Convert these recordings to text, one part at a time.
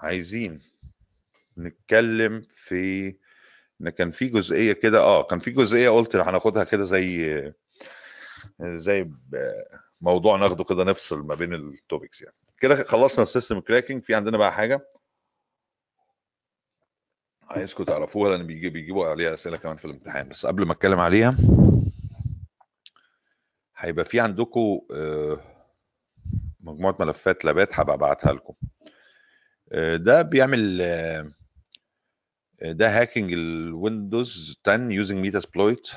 عايزين نتكلم في إن كان في جزئية كده آه كان في جزئية قلت هناخدها كده زي زي موضوع ناخده كده نفصل ما بين ال topics يعني. كده خلصنا ال system cracking في عندنا بقى حاجة؟ عايزكم تعرفوها لأن بيجي بيجيبوا عليها أسئلة كمان في الامتحان. بس قبل ما أتكلم عليها هيبقى في عندكم آه، مجموعة ملفات لابات هبقى أبعتها لكم. ده بيعمل آه، ده hacking ال Windows 10 using Metasploit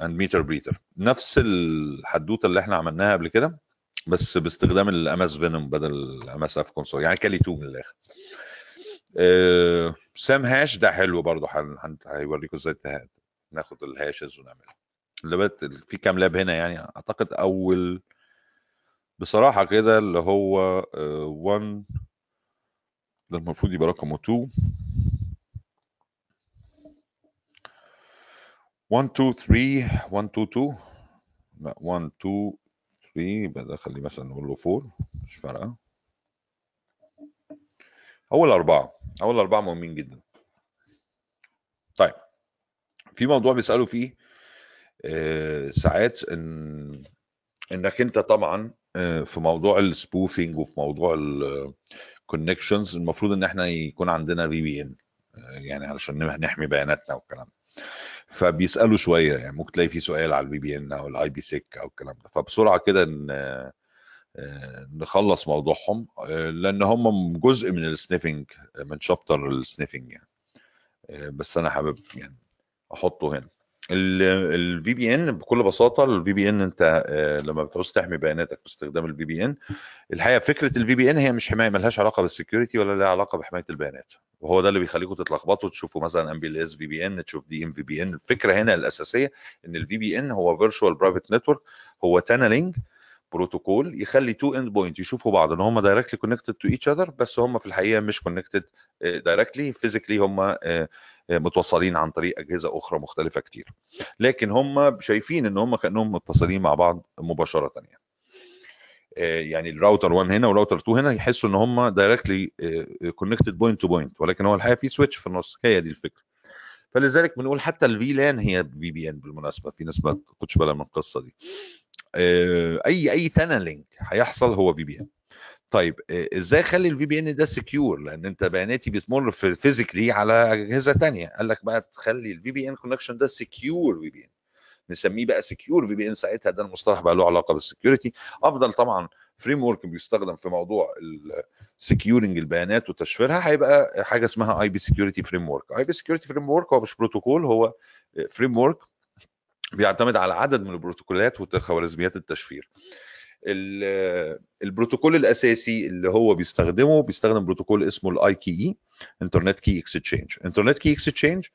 and Meterpreter نفس الحدوتة اللي إحنا عملناها قبل كده بس باستخدام ال msfvenom بدل ال msfconsole يعني Kali 2 من الآخر. آه، SAM hash ده حلو برضه هيوريكم إزاي ناخد الهاشز ونعملها. اللابات في كام لاب هنا يعني أعتقد أول بصراحة كده اللي هو 1 ده المفروض يبقى رقمه 2 1 2 3 1 2 2 لا 1 2 3 يبقى ده خليه مثلا نقول له 4 مش فارقة. أول أربعة. أول أربعة مهمين جدا. طيب في موضوع بيسألوا فيه آه، ساعات ان إنك أنت طبعا في موضوع ال spoofing وفي موضوع ال connections المفروض إن إحنا يكون عندنا VPN يعني علشان نحمي بياناتنا والكلام فبيسألوا شوية يعني ممكن تلاقي في سؤال على ال VPN أو ال IPsec أو الكلام ده. فبسرعة كده آه، نخلص موضوعهم آه، لأن هم جزء من ال sniffing من chapter ال sniffing يعني. آه، بس أنا حابب يعني أحطه هنا. ال VPN بكل بساطة ال VPN أنت آه، لما بتعوز تحمي بياناتك باستخدام ال VPN الحقيقة فكرة ال VPN هي مش حماية ملهاش علاقة بال security ولا لها علاقة بحماية البيانات. وهو ده اللي بيخليكم تتلخبطوا تشوفوا مثلا ام بي ال اس في بي ان تشوف دي ام في بي ان الفكرة هنا الأساسية إن ال VPN هو virtual private network هو tunneling protocol يخلي two endpoint يشوفوا بعض إن هم directly connected to each other بس هم في الحقيقة مش connected directly physically هم آه، متوصلين عن طريق أجهزة أخرى مختلفة كتير. لكن هم شايفين إن هم كأنهم متصلين مع بعض مباشرة يعني. آه، يعني الراوتر 1 هنا والراوتر 2 هنا يحسوا إن هم directly connected point to point ولكن هو الحقيقة في switch في النص. هي دي الفكرة. فلذلك بنقول حتى ال VLAN هي VPN بالمناسبة. في ناس ما تاخدش بالها من القصة دي. آه، أي أي tunneling هيحصل هو VPN طيب آه، إزاي أخلي ال VPN ده secure لأن أنت بياناتي بتمر في physically على أجهزة تانية. قال لك بقى تخلي ال VPN connection ده secure VPN نسميه بقى secure VPN ساعتها ده المصطلح بقى له علاقة بال security أفضل طبعا framework بيستخدم في موضوع ال securing البيانات وتشفيرها هيبقى حاجة اسمها اي بي سكيورتي فريم ورك اي بي سكيورتي فريم ورك هو مش بروتوكول هو framework بيعتمد على عدد من البروتوكولات وخوارزميات التشفير. ال- البروتوكول الأساسي اللي هو بيستخدمه بيستخدم بروتوكول اسمه ال IKE internet key exchange internet key exchange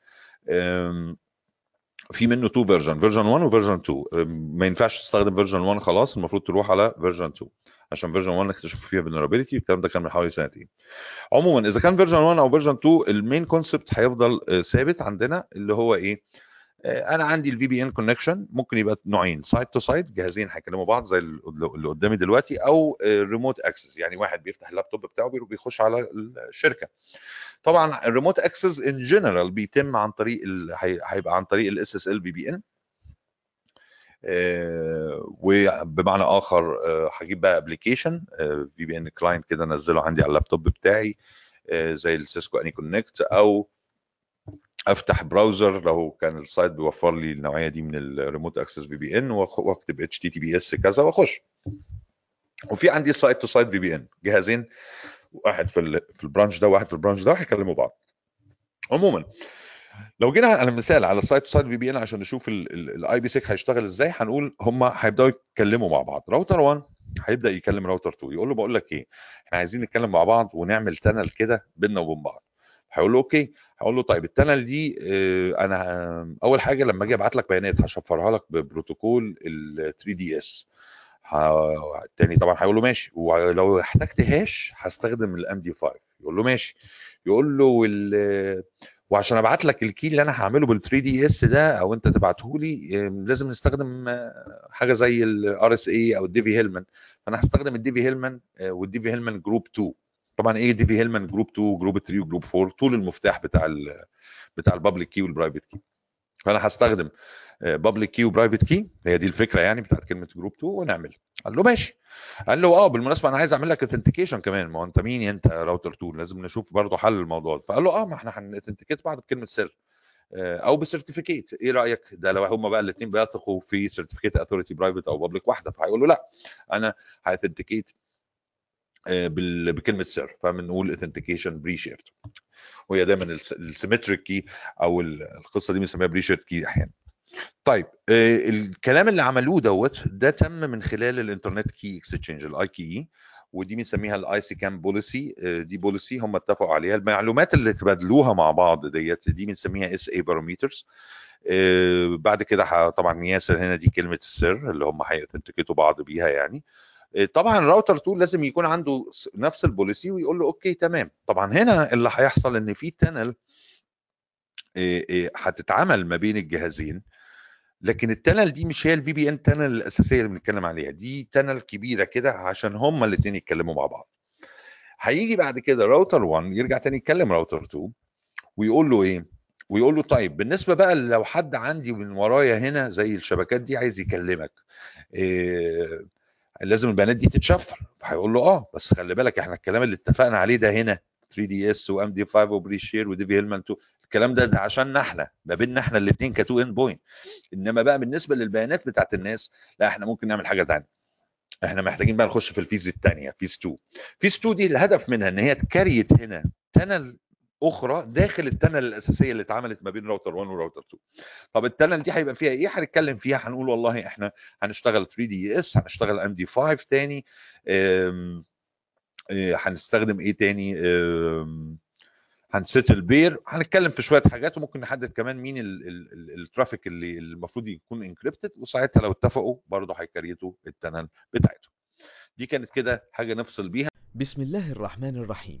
في منه two version version 1 و version 2 أم، ما ينفعش تستخدم version 1 خلاص المفروض تروح على version 2 عشان version 1 اكتشفوا فيها vulnerability الكلام ده كان من حوالي سنتين. عموما إذا كان version 1 أو version 2 ال main concept هيفضل آه، ثابت عندنا اللي هو إيه؟ أنا عندي ال VPN connection ممكن يبقى نوعين site to site جهازين هيكلموا بعض زي اللي قدامي دلوقتي أو remote access يعني واحد بيفتح اللابتوب بتاعه بيروح بيخش على الشركة. طبعا ال remote access in general بيتم عن طريق هيبقى عن طريق ال SSL VPN وبمعنى آخر آه، هجيب بقى application VPN client كده أنزله عندي على اللابتوب بتاعي آه، زي ال Cisco AnyConnect أو افتح browser لو كان ال site بيوفر لي النوعية دي من ال remote access VPN واكتب اتش تي تي بي اس كذا واخش. وفي عندي site to site VPN جهازين واحد في في ال branch ده وواحد في ال branch ده هيكلموا بعض. عموما لو جينا على مثال على site site VPN عشان نشوف ال IPsec هيشتغل إزاي هنقول هم هيبدأوا يتكلموا مع بعض. راوتر 1 هيبدأ يكلم راوتر 2 يقول له بقول لك إيه إحنا عايزين نتكلم مع بعض ونعمل tunnel كده بيننا وبين بعض. هيقول له okay. هقول له طيب ال tunnel دي آه أنا أول حاجة لما أجي أبعت لك بيانات هشفرها لك ببروتوكول ال 3DES التاني طبعا هيقول له ماشي. ولو احتجت hash هستخدم ال MD5 يقول له ماشي. يقول له وال وعشان أبعت لك ال key اللي أنا هعمله بال 3DES ده أو أنت تبعته لي لازم نستخدم حاجة زي ال RSA أو ال Diffie-Hellman فأنا هستخدم ال Diffie-Hellman وال Diffie-Hellman group 2 طبعا إيه Diffie-Hellman group 2 group 3 و group 4 طول المفتاح بتاع ال بتاع ال public key وال private key فأنا هستخدم public key و private key هي دي الفكرة يعني بتاعت كلمة group 2 ونعمل قال له ماشي. قال له آه بالمناسبة أنا عايز أعمل لك authentication كمان. ما هو أنت مين أنت راوتر 2 لازم نشوف برضه حل الموضوع ده. فقال له آه ما إحنا هن authenticate بعض بكلمة سر أو ب certificate إيه رأيك؟ ده لو هم بقى الاثنين بيثقوا في certificate authority private أو public واحدة فهيقول له لا أنا ه authenticate بكلمة سر فبنقول authentication pre-shared وهي دايما ال symmetric key أو القصة دي بنسميها pre-shared key أحيانا. طيب آه الكلام اللي عملوه دوت ده تم من خلال ال internet key exchange ال IKE ودي بنسميها ال ISAKMP policy دي policy هم اتفقوا عليها. المعلومات اللي تبادلوها مع بعض ديت دي بنسميها SA parameters آه بعد كده طبعا ياسر هنا دي كلمة السر اللي هم هيثنتكتوا بعض بيها يعني. آه طبعا الراوتر 2 لازم يكون عنده نفس ال policy ويقول له okay تمام. طبعا هنا اللي هيحصل إن في tunnel هتتعمل ما بين الجهازين لكن ال tunnel دي مش هي ال VPN tunnel الأساسية اللي بنتكلم عليها. دي tunnel كبيرة كده عشان هما الاثنين يتكلموا مع بعض. هيجي بعد كده راوتر 1 يرجع تاني يتكلم راوتر 2 ويقول له إيه؟ ويقول له طيب بالنسبة بقى لو حد عندي من ورايا هنا زي الشبكات دي عايز يكلمك إيه لازم البيانات دي تتشفر. فهيقول له آه بس خلي بالك إحنا الكلام اللي اتفقنا عليه ده هنا 3DES و MD5 و pre-share و Diffie-Hellman 2 الكلام ده, ده عشاننا إحنا ما بيننا إحنا الاثنين ك two endpoint إنما بقى بالنسبة للبيانات بتاعت الناس لا إحنا ممكن نعمل حاجة ثانية إحنا محتاجين بقى نخش في ال phase الثانية phase 2 phase 2 دي الهدف منها إن هي ت create هنا tunnel أخرى داخل ال tunnel الأساسية اللي اتعملت ما بين راوتر 1 وراوتر 2 طب ال tunnel دي هيبقى فيها إيه؟ هنتكلم فيها هنقول والله إحنا هنشتغل 3 دي اس هنشتغل ام دي 5 تاني هنستخدم إيه تاني؟ هن set ال peer هنتكلم في شوية حاجات وممكن نحدد كمان مين ال traffic اللي المفروض يكون encrypted وساعتها لو اتفقوا برضه هي create وا ال tunnel بتاعتهم دي كانت كده حاجة نفصل بيها. بسم الله الرحمن الرحيم.